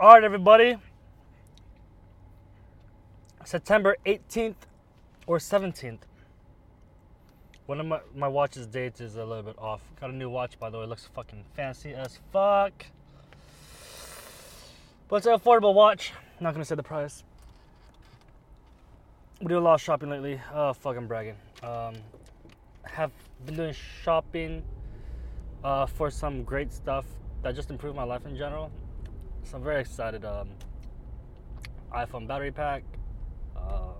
All right, everybody. September 18th or 17th. One of my, my watch's dates is a little bit off. Got a new watch, by the way. Looks fucking fancy as fuck. But it's an affordable watch. Not gonna say the price. We do a lot of shopping lately. Oh, fucking bragging. Um, have been doing shopping uh, for some great stuff that just improved my life in general. So I'm very excited. Um, iPhone battery pack, uh,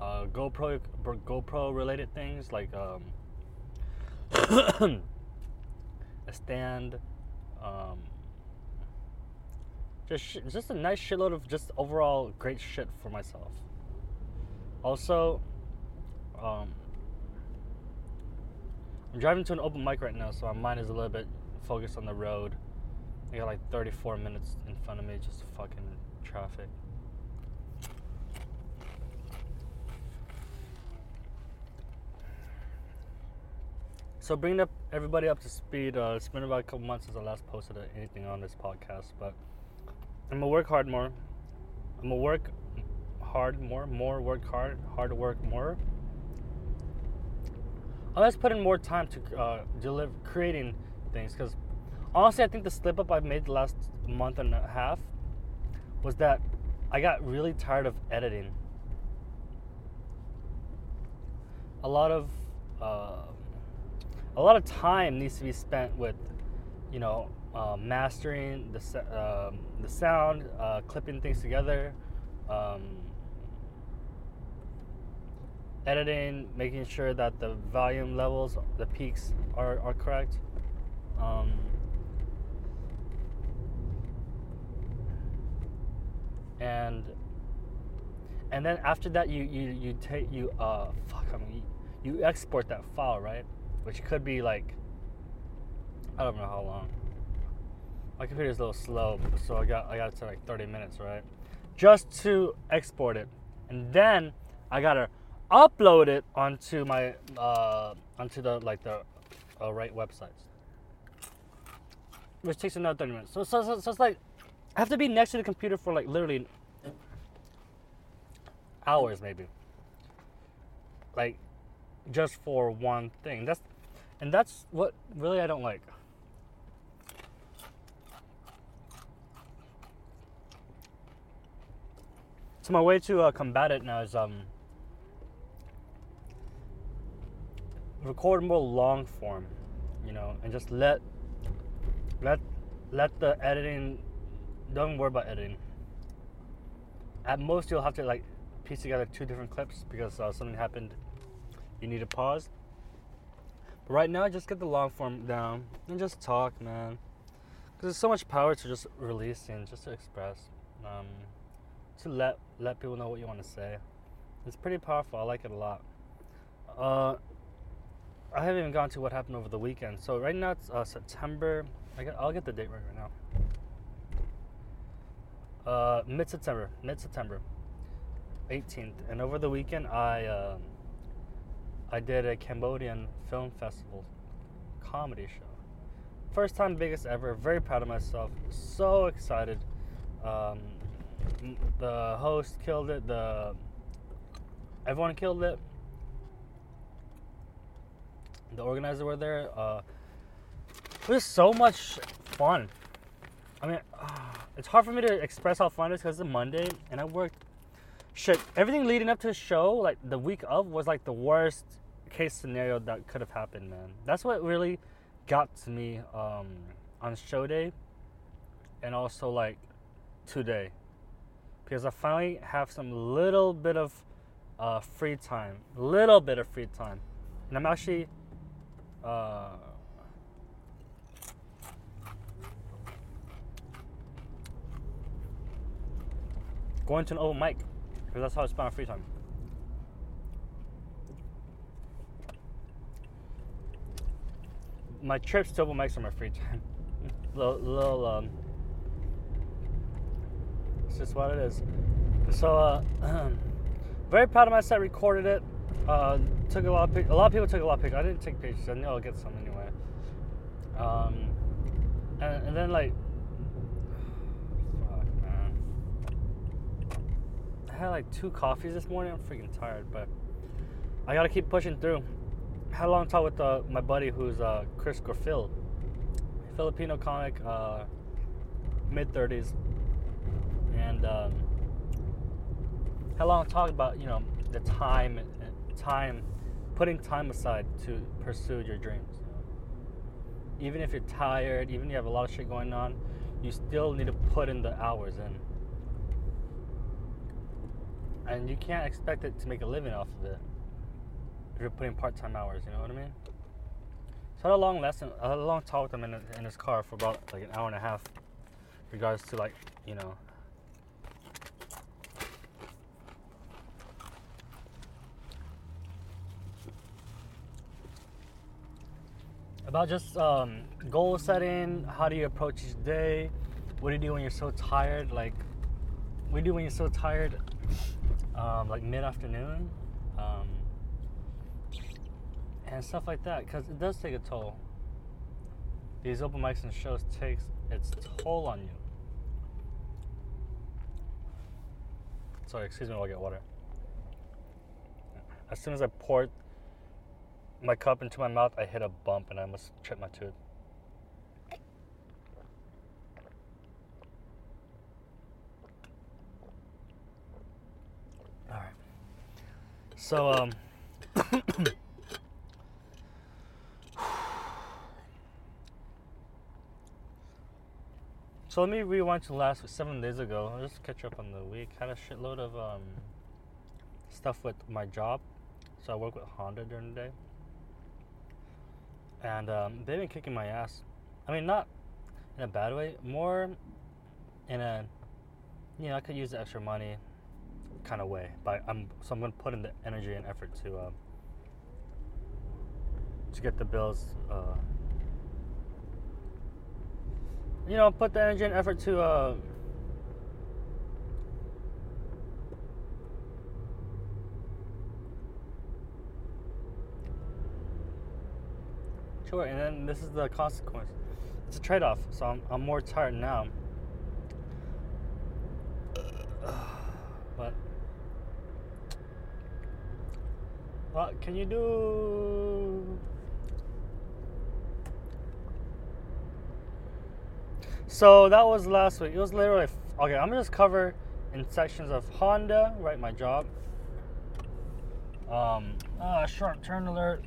uh, GoPro, GoPro related things like um, a stand, um, just sh- just a nice shitload of just overall great shit for myself. Also, um, I'm driving to an open mic right now, so my mind is a little bit focused on the road. I got like 34 minutes in front of me, just fucking traffic. So bringing up everybody up to speed. Uh, it's been about a couple months since I last posted anything on this podcast, but I'm gonna work hard more. I'm gonna work hard more, more work hard, hard work more. I'm just putting more time to uh, deliver creating things because honestly, I think the slip up I've made the last month and a half was that I got really tired of editing. A lot of uh, a lot of time needs to be spent with, you know, uh, mastering the um, the sound, uh, clipping things together, um, editing, making sure that the volume levels, the peaks are, are correct. Um, and and then after that you you you take you uh fuck I mean you, export that file right? Which could be like I don't know how long. My computer is a little slow so I got I got to like 30 minutes right? Just to export it. And then I gotta upload it onto my uh onto the like the uh, right websites. Which takes another 30 minutes. So, so, so, so it's like I have to be next to the computer for like literally hours maybe. Like just for one thing. That's and that's what really I don't like. So my way to uh, combat it now is um record more long form, you know, and just let let let the editing don't worry about editing. At most, you'll have to like piece together two different clips because uh, something happened. You need to pause. But right now, just get the long form down and just talk, man. Because there's so much power to just releasing, just to express, um, to let let people know what you want to say. It's pretty powerful. I like it a lot. Uh, I haven't even gone to what happened over the weekend. So right now it's uh, September. I get, I'll get the date right, right now uh, mid September, mid September, 18th, and over the weekend I uh, I did a Cambodian film festival comedy show. First time, biggest ever. Very proud of myself. So excited. Um, the host killed it. The everyone killed it. The organizers were there. Uh, it was so much fun. I mean. Uh, it's hard for me to express how fun it is because it's a Monday and I worked. Shit, everything leading up to the show, like the week of, was like the worst case scenario that could have happened, man. That's what really got to me um, on show day and also like today because I finally have some little bit of uh, free time, little bit of free time, and I'm actually uh, going to an open mic because that's how I spend my free time. My trips to open mics are my free time. little, little um, it's just what it is. So, uh, very proud of my set. Recorded it. Uh, took a lot of a lot of people took a lot of pictures. I didn't take pictures. I knew I'll get some anyway. Um, and, and then like I had like two coffees this morning. I'm freaking tired, but I gotta keep pushing through. I had a long talk with uh, my buddy who's uh, Chris Gorfil, Filipino comic, uh, mid 30s, and um, had a long talk about you know the time, time, putting time aside to pursue your dreams. Even if you're tired, even if you have a lot of shit going on, you still need to put in the hours in and you can't expect it to make a living off of it if you're putting part-time hours. You know what I mean? So I had a long lesson, I had a long talk with him in, in his car for about like an hour and a half, regards to like you know. About just um, goal setting, how do you approach each day, what do you do when you're so tired, like what do you do when you're so tired um, like mid afternoon, um, and stuff like that, because it does take a toll. These open mics and shows takes its toll on you. Sorry, excuse me while I get water. As soon as I poured my cup into my mouth, I hit a bump and I almost tripped my tooth. So, um, so let me rewind to last seven days ago. I'll just catch up on the week. Had a shitload of um, stuff with my job. So I work with Honda during the day, and um, they've been kicking my ass. I mean, not in a bad way, more in a you know I could use the extra money kind of way. But I'm so I'm gonna put in the energy and effort to uh, to get the bills. Uh, you know, put the energy and effort to. Uh, Sure, and then this is the consequence. It's a trade off, so I'm, I'm more tired now. But What can you do? So that was last week. It was literally okay. I'm gonna just cover in sections of Honda, right? My job. Um, uh, sharp turn alert.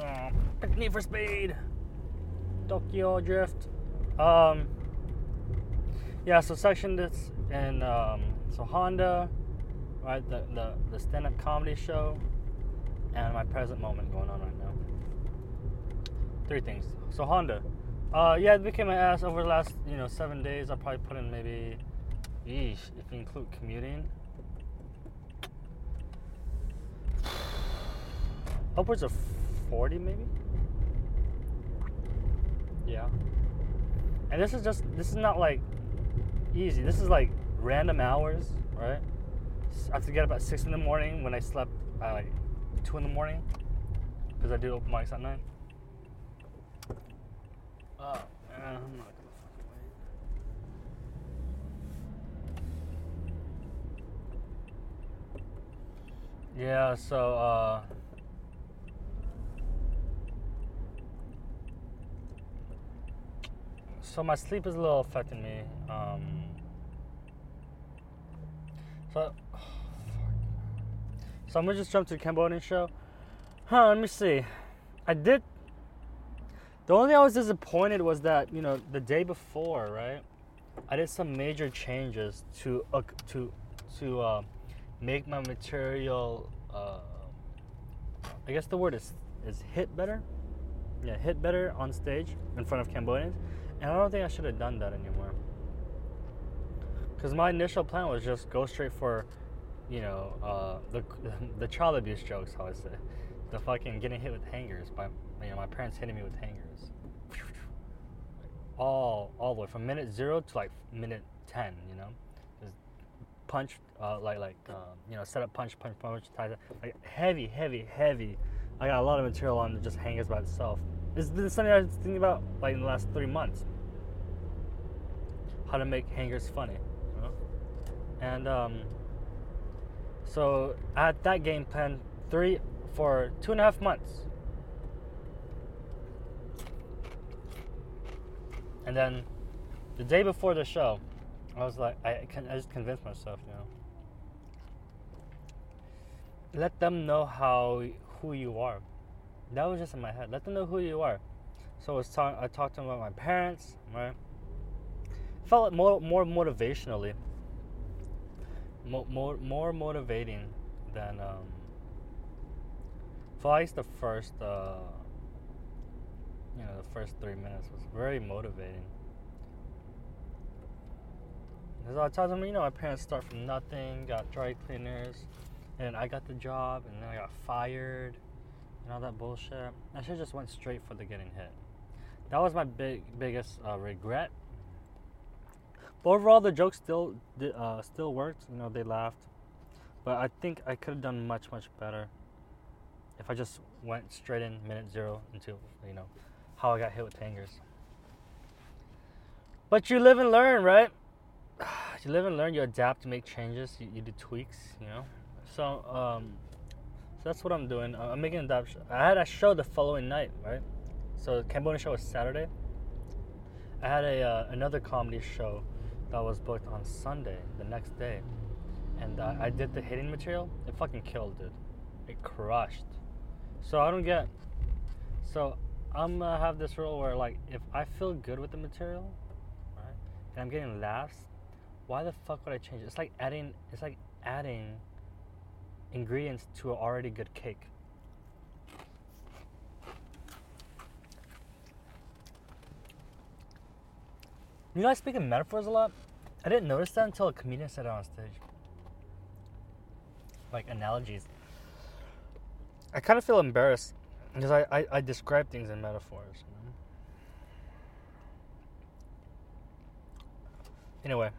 Uh, Need for Speed. Tokyo Drift. Um, yeah. So section and um, so Honda, right? The the the stand-up comedy show and my present moment going on right now. Three things. So Honda, uh, yeah, it became my ass over the last you know seven days. I probably put in maybe, yeesh, if you include commuting, upwards of forty maybe. Yeah. And this is just this is not like easy. This is like random hours, right? I have to get up at six in the morning when I slept at like two in the morning because I do open mics at night. Oh man, I'm not gonna fucking wait. Yeah, so uh so my sleep is a little affecting me. Um so so I'm gonna just jump to the Cambodian show. Huh, let me see. I did. The only thing I was disappointed was that, you know, the day before, right? I did some major changes to uh, to to uh, make my material. Uh, I guess the word is is hit better. Yeah, hit better on stage in front of Cambodians, and I don't think I should have done that anymore. Because my initial plan was just go straight for you know, uh, the the child abuse jokes, how I say, the fucking getting hit with hangers by you know my parents hitting me with hangers, all all the way from minute zero to like minute ten, you know, just punch uh, like like uh, you know set up punch punch punch ties like heavy heavy heavy. I got a lot of material on just hangers by itself. This, this is something I was thinking about like in the last three months. How to make hangers funny, you know? and um, So I had that game plan three for two and a half months. And then the day before the show, I was like, I, can, I just convinced myself, you know. Let them know how who you are. That was just in my head. Let them know who you are. So I was talking. I talked to them about my parents, right? Felt more more motivationally, more more, more motivating than um, for the first uh, you know the first three minutes was very motivating. Because I told them, you know, my parents start from nothing, got dry cleaners, and I got the job, and then I got fired, and all that bullshit. I should just went straight for the getting hit. That was my big biggest uh, regret. But overall, the joke still uh, still worked. You know, they laughed, but I think I could have done much much better if I just went straight in minute zero into you know how I got hit with tangers. But you live and learn, right? You live and learn. You adapt, you make changes, you, you do tweaks. You know, so um, so that's what I'm doing. Uh, I'm making an. I had a show the following night, right? So the Cambodia show was Saturday. I had a uh, another comedy show that was booked on Sunday, the next day, and uh, I did the hitting material. It fucking killed, dude. It crushed. So I don't get. So I'm gonna have this rule where like if I feel good with the material, right, and I'm getting laughs, why the fuck would I change it? It's like adding. It's like adding ingredients to an already good cake. You know, I speak in metaphors a lot. I didn't notice that until a comedian said it on stage. Like analogies. I kind of feel embarrassed because I, I, I describe things in metaphors. You know? Anyway.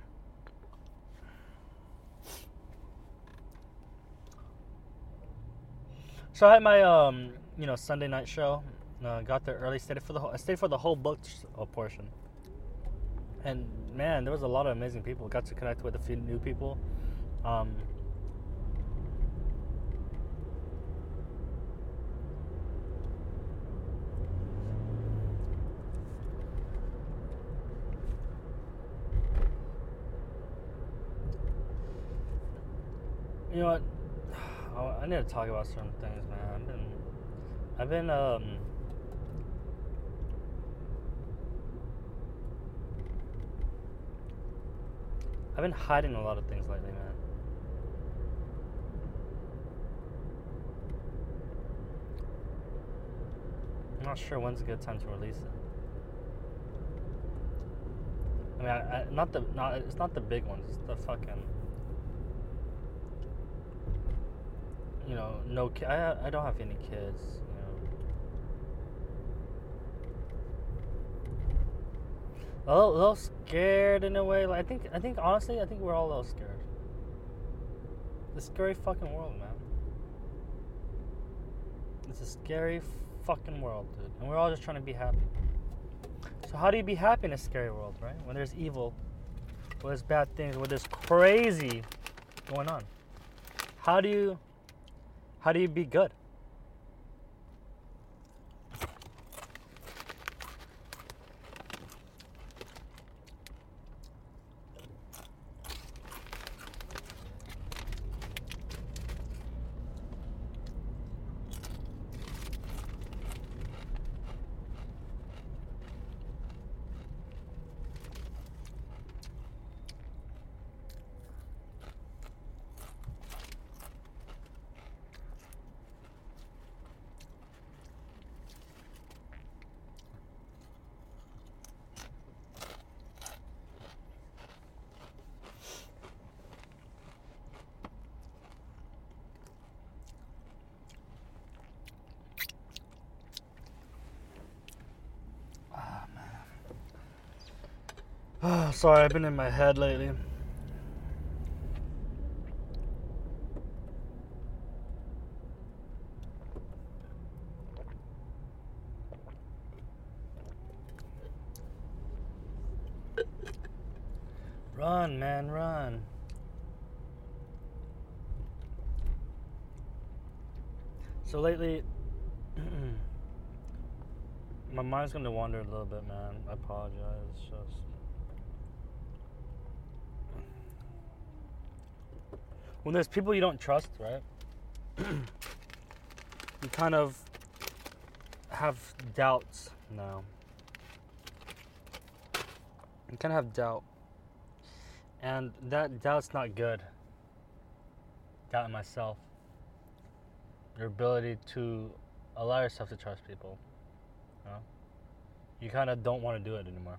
So I had my um, you know Sunday night show. Uh, got there early. Stayed for the whole. I stayed for the whole book portion. And man, there was a lot of amazing people. Got to connect with a few new people. Um, you know what? I need to talk about certain things, man. I've been, I've been, um, I've been hiding a lot of things lately, man. I'm not sure when's a good time to release it. I mean, I, I, not the not it's not the big ones. It's the fucking you know, no, ki- I I don't have any kids. You know, a little, a little scared in a way. Like I think, I think honestly, I think we're all a little scared. The scary fucking world, man. It's a scary fucking world, dude, and we're all just trying to be happy. So how do you be happy in a scary world, right? When there's evil, when there's bad things, when there's crazy going on. How do you how do you be good? Sorry, I've been in my head lately. Run, man, run. So lately, my mind's gonna wander a little bit, man. I apologize. It's just. When there's people you don't trust, right? you kind of have doubts now. You kind of have doubt. And that doubt's not good. Doubt in myself. Your ability to allow yourself to trust people. You, know? you kind of don't want to do it anymore.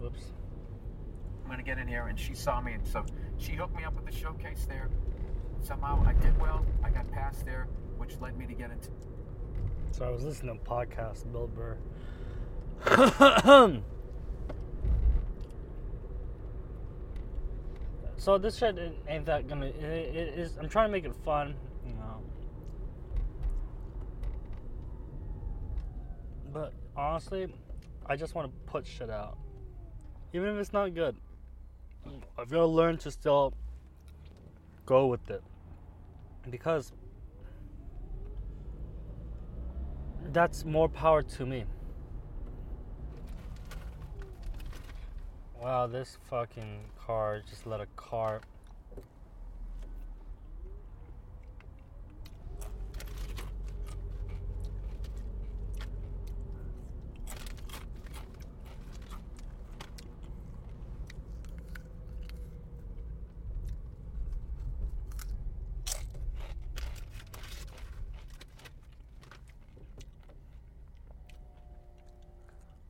Whoops. I'm gonna get in here, and she saw me, and so she hooked me up with the showcase there. Somehow I did well. I got past there, which led me to get into. So I was listening to podcast, Bill Burr. so this shit ain't that gonna. It, it is. I'm trying to make it fun, you know. But honestly, I just want to put shit out, even if it's not good. I've got to learn to still go with it because that's more power to me. Wow, this fucking car just let a car.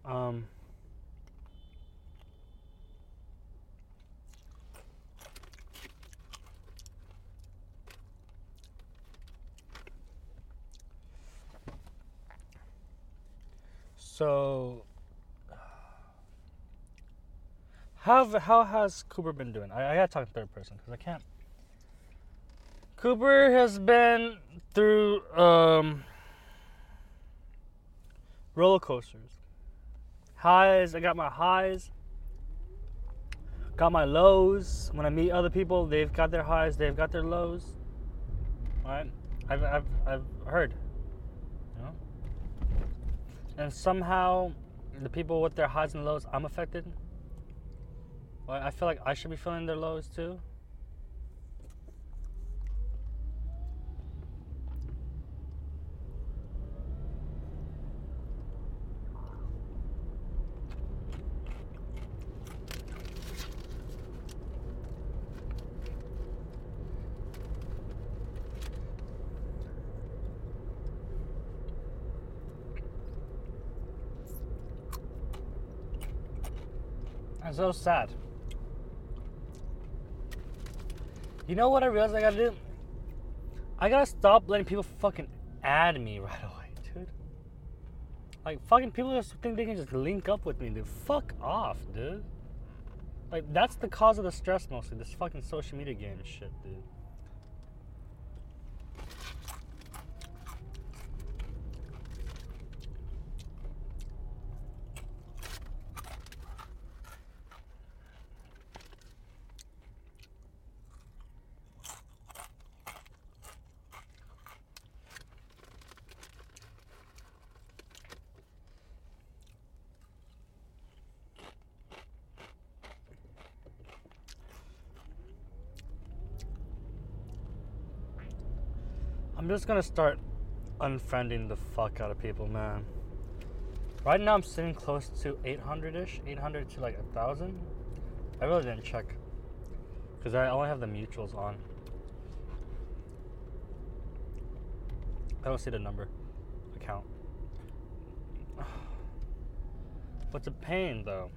Um. So, how how has Cooper been doing? I, I gotta talk in third person because I can't. Cooper has been through um, roller coasters. Highs, I got my highs. Got my lows. When I meet other people, they've got their highs, they've got their lows. Right? I've, I've, I've heard. And somehow, the people with their highs and lows, I'm affected. Well, I feel like I should be feeling their lows too. So sad. You know what I realized I gotta do? I gotta stop letting people fucking add me right away, dude. Like, fucking people just think they can just link up with me, dude. Fuck off, dude. Like, that's the cause of the stress mostly, this fucking social media game shit, dude. Just gonna start unfriending the fuck out of people, man. Right now, I'm sitting close to 800 ish, 800 to like a thousand. I really didn't check because I only have the mutuals on. I don't see the number account. What's a pain though?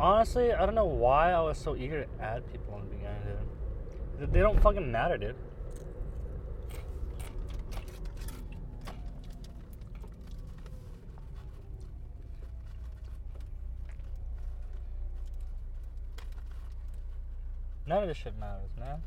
Honestly, I don't know why I was so eager to add people in the beginning, dude. They don't fucking matter, dude. None of this shit matters, man.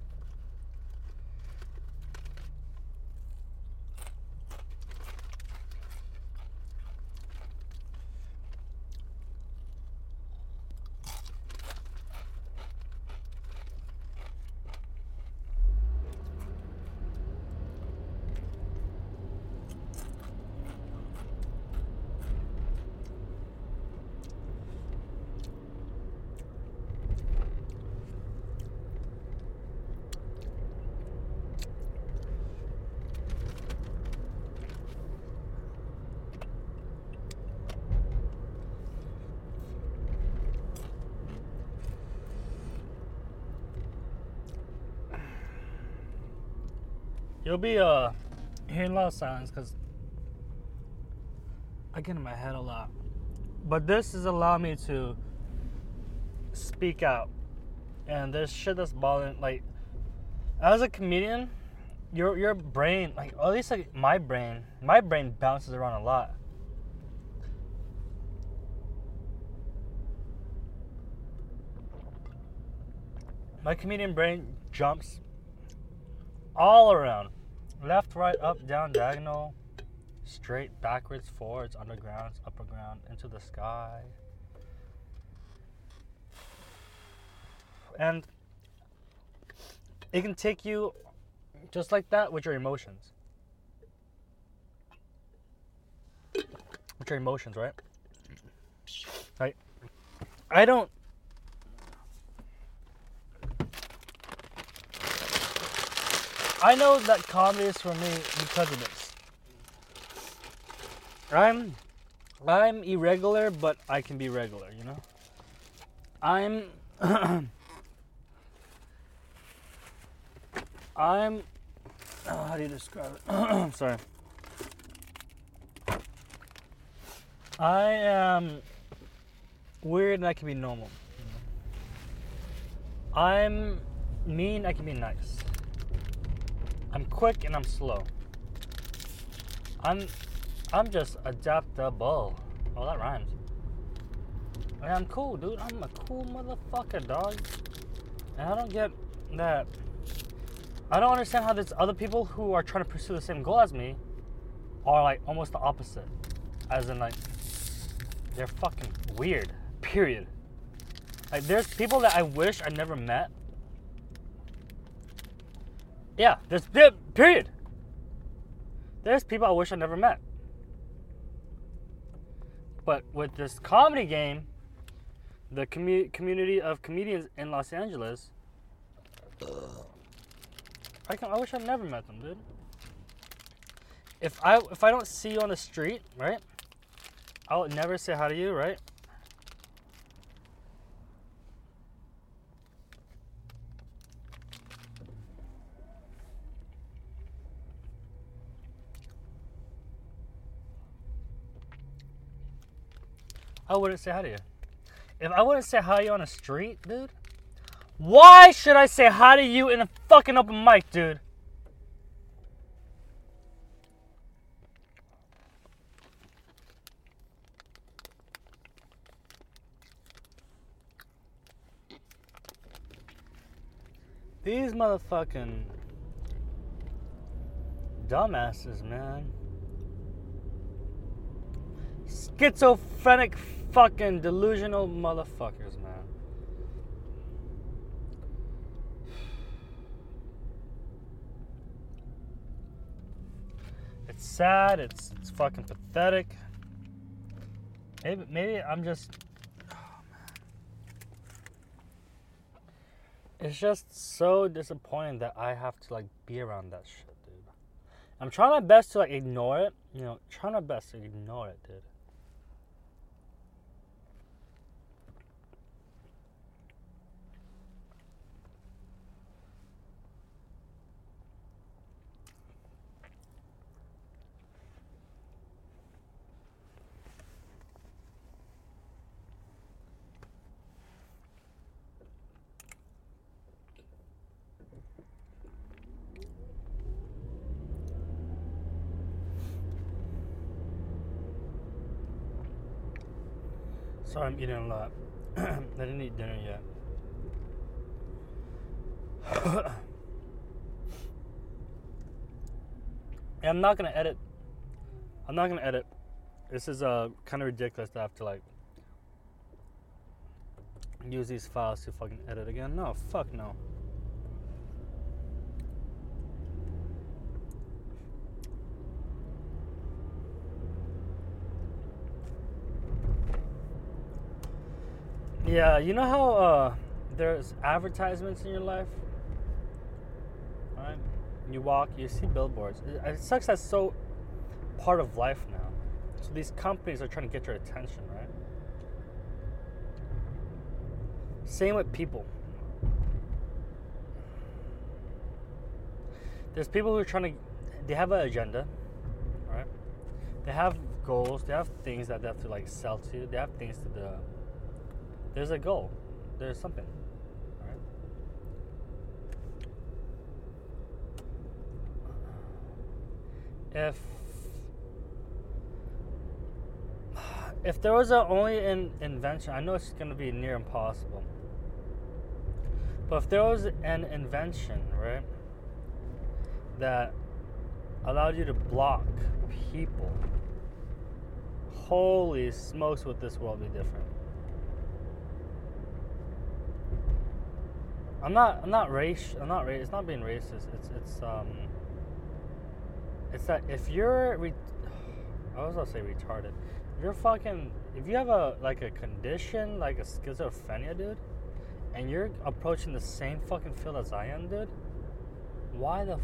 You'll be uh hearing a lot of silence because I get in my head a lot. But this has allowed me to speak out. And there's shit that's bothering like as a comedian, your your brain, like at least like my brain, my brain bounces around a lot. My comedian brain jumps all around. Left, right, up, down, diagonal, straight, backwards, forwards, underground, upper ground, into the sky. And it can take you just like that with your emotions. With your emotions, right? Right? I don't I know that comedy is for me because of this. I'm I'm irregular, but I can be regular, you know? I'm I'm oh, how do you describe it? I'm Sorry. I am weird and I can be normal. I'm mean, I can be nice. I'm quick and I'm slow. I'm I'm just adaptable. Oh, that rhymes. And I'm cool, dude. I'm a cool motherfucker, dog. And I don't get that. I don't understand how there's other people who are trying to pursue the same goal as me are like almost the opposite. As in, like, they're fucking weird. Period. Like, there's people that I wish I never met yeah, there's there, period. There's people I wish I never met. But with this comedy game, the commu- community of comedians in Los Angeles, I can I wish I never met them, dude. If I if I don't see you on the street, right? I'll never say hi to you, right? I wouldn't say hi to you. If I wouldn't say hi to you on the street, dude, why should I say hi to you in a fucking open mic, dude? These motherfucking dumbasses, man. Schizophrenic fucking delusional motherfuckers, man. It's sad. It's it's fucking pathetic. Maybe maybe I'm just. Oh, it's just so disappointing that I have to like be around that shit, dude. I'm trying my best to like ignore it. You know, trying my best to ignore it, dude. I'm eating a lot. I didn't eat dinner yet. I'm not gonna edit. I'm not gonna edit. This is uh kind of ridiculous to have to like use these files to fucking edit again. No, fuck no. Yeah, you know how uh, there's advertisements in your life, right? You walk, you see billboards. It, it sucks. That's so part of life now. So these companies are trying to get your attention, right? Same with people. There's people who are trying to. They have an agenda, right? They have goals. They have things that they have to like sell to. They have things to do. There's a goal. There's something. Right? If if there was a only an invention, I know it's going to be near impossible. But if there was an invention, right, that allowed you to block people, holy smokes, would this world be different? I'm not. I'm not race. I'm not. Ra- it's not being racist. It's. It's. Um. It's that if you're. Re- I was gonna say retarded. If you're fucking. If you have a like a condition like a schizophrenia, dude, and you're approaching the same fucking field as I am, dude. Why the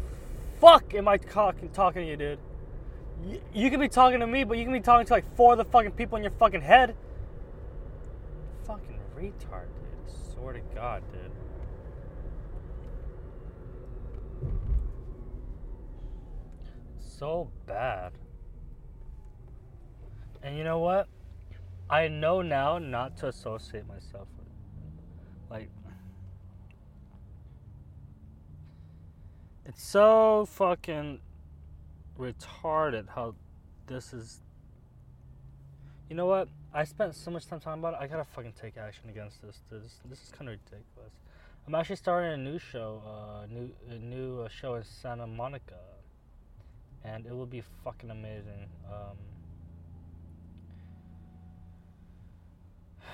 fuck am I talking talking to you, dude? You, you can be talking to me, but you can be talking to like four of the fucking people in your fucking head. Fucking retard, dude. Swear to God, dude. So bad. And you know what? I know now not to associate myself with it. Like It's so fucking retarded how this is You know what? I spent so much time talking about it. I gotta fucking take action against this. This, this is kind of ridiculous. I'm actually starting a new show, uh, new a new uh, show in Santa Monica and it will be fucking amazing. Um,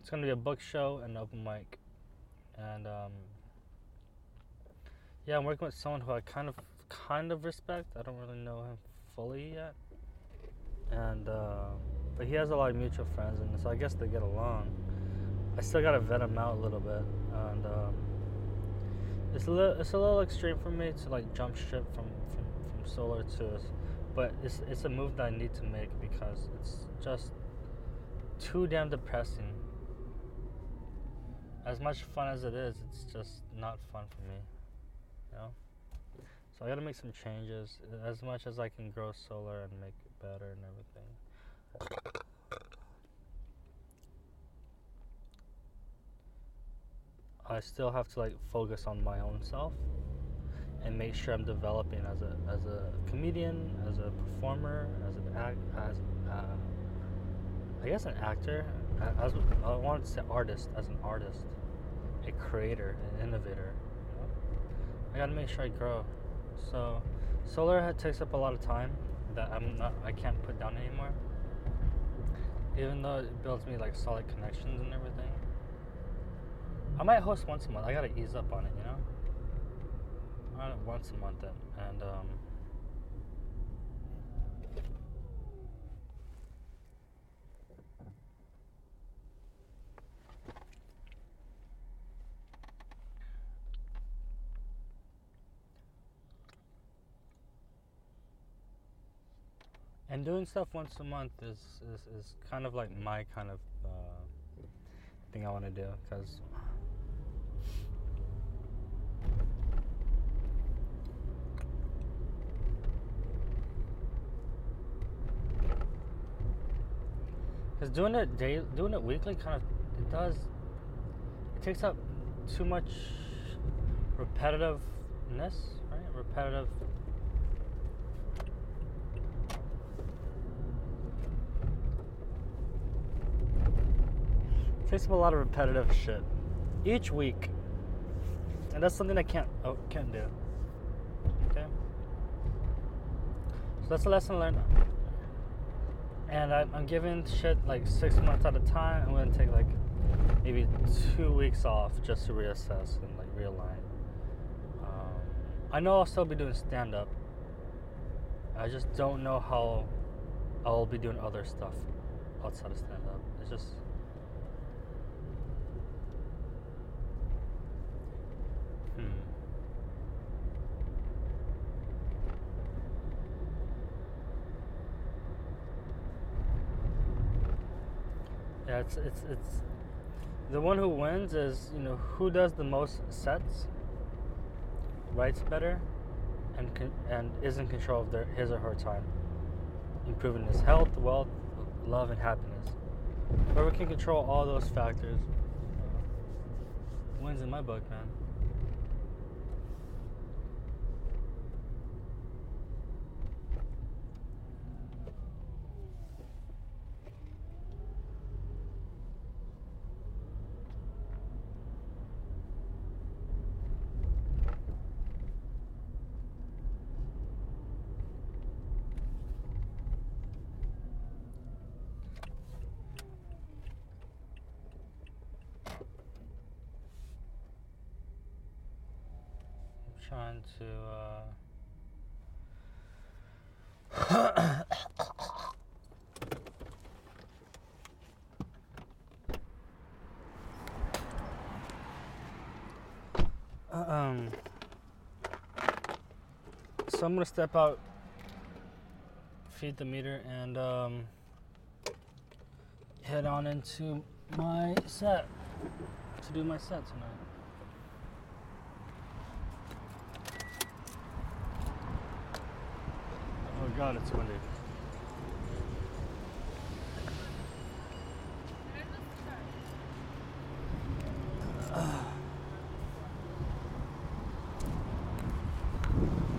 it's gonna be a book show and open mic, and um, yeah, I'm working with someone who I kind of kind of respect. I don't really know him fully yet, and uh, but he has a lot of mutual friends, and so I guess they get along. I still gotta vet him out a little bit, and um, it's a little it's a little extreme for me to like jump ship from solar to us, but it's it's a move that I need to make because it's just too damn depressing. As much fun as it is, it's just not fun for me. You know? So I gotta make some changes as much as I can grow solar and make it better and everything. I still have to like focus on my own self and make sure I'm developing as a as a comedian, as a performer, as an act, as uh, I guess an actor. As I wanted to say artist, as an artist, a creator, an innovator. I got to make sure I grow. So, solar takes up a lot of time that I'm not, I can't put down anymore. Even though it builds me like solid connections and everything. I might host once a month. I gotta ease up on it, you know once a month then, and um, and doing stuff once a month is, is, is kind of like my kind of uh, thing I want to do because Because doing it day, doing it weekly, kind of, it does. It takes up too much repetitiveness, right? Repetitive. takes up a lot of repetitive shit each week, and that's something I can't oh, can't do. Okay, so that's a lesson learned. And I, I'm giving shit like six months at a time. I'm gonna take like maybe two weeks off just to reassess and like realign. Um, I know I'll still be doing stand up. I just don't know how I'll be doing other stuff outside of stand up. It's just. Yeah, it's it's it's the one who wins is you know who does the most sets, writes better, and con- and is in control of their his or her time, improving his health, wealth, love, and happiness. Whoever can control all those factors wins in my book, man. trying to uh um so I'm gonna step out feed the meter and um head on into my set to do my set tonight Oh god, it's windy.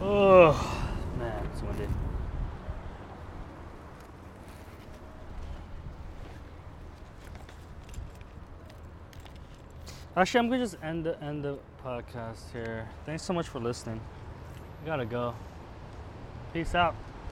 Oh man, it's windy. Actually, I'm gonna just end the end the podcast here. Thanks so much for listening. I gotta go. Peace out.